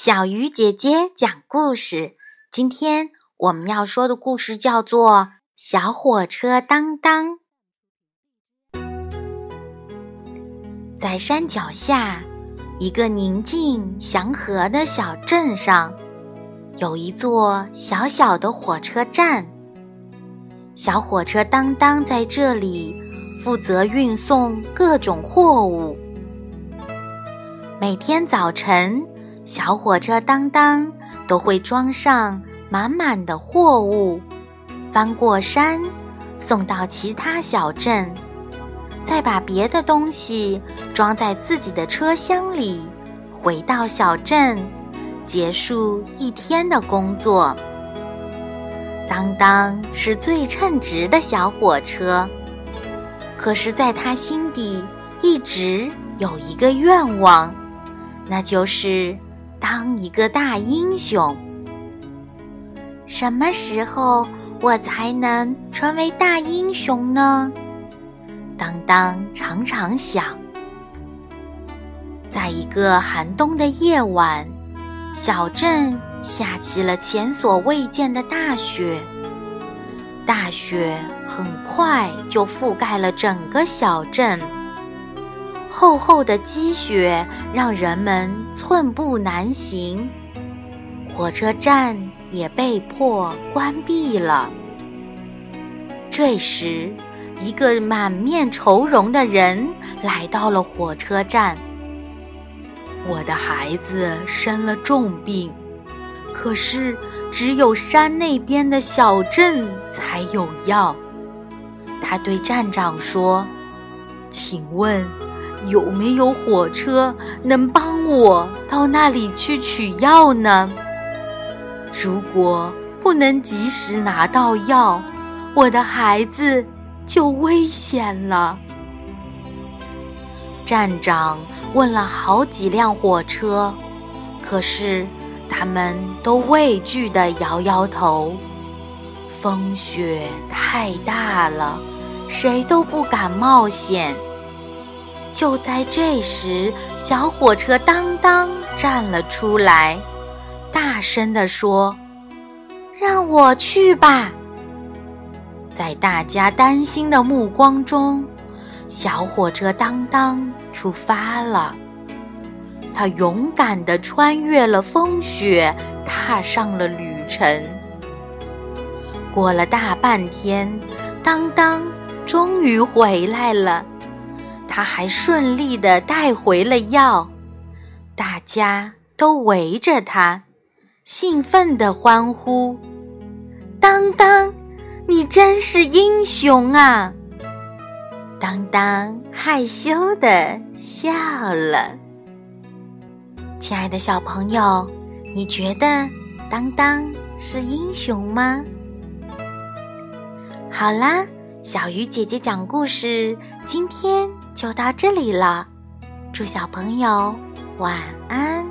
小鱼姐姐讲故事。今天我们要说的故事叫做《小火车当当》。在山脚下，一个宁静祥和的小镇上，有一座小小的火车站。小火车当当在这里负责运送各种货物。每天早晨。小火车当当都会装上满满的货物，翻过山，送到其他小镇，再把别的东西装在自己的车厢里，回到小镇，结束一天的工作。当当是最称职的小火车，可是，在他心底一直有一个愿望，那就是。当一个大英雄，什么时候我才能成为大英雄呢？当当常常想。在一个寒冬的夜晚，小镇下起了前所未见的大雪。大雪很快就覆盖了整个小镇。厚厚的积雪让人们寸步难行，火车站也被迫关闭了。这时，一个满面愁容的人来到了火车站。我的孩子生了重病，可是只有山那边的小镇才有药。他对站长说：“请问。”有没有火车能帮我到那里去取药呢？如果不能及时拿到药，我的孩子就危险了。站长问了好几辆火车，可是他们都畏惧地摇摇头。风雪太大了，谁都不敢冒险。就在这时，小火车当当站了出来，大声地说：“让我去吧！”在大家担心的目光中，小火车当当出发了。他勇敢地穿越了风雪，踏上了旅程。过了大半天，当当终于回来了。他还顺利的带回了药，大家都围着他，兴奋地欢呼：“当当，你真是英雄啊！”当当害羞的笑了。亲爱的小朋友，你觉得当当是英雄吗？好啦，小鱼姐姐讲故事，今天。就到这里了，祝小朋友晚安。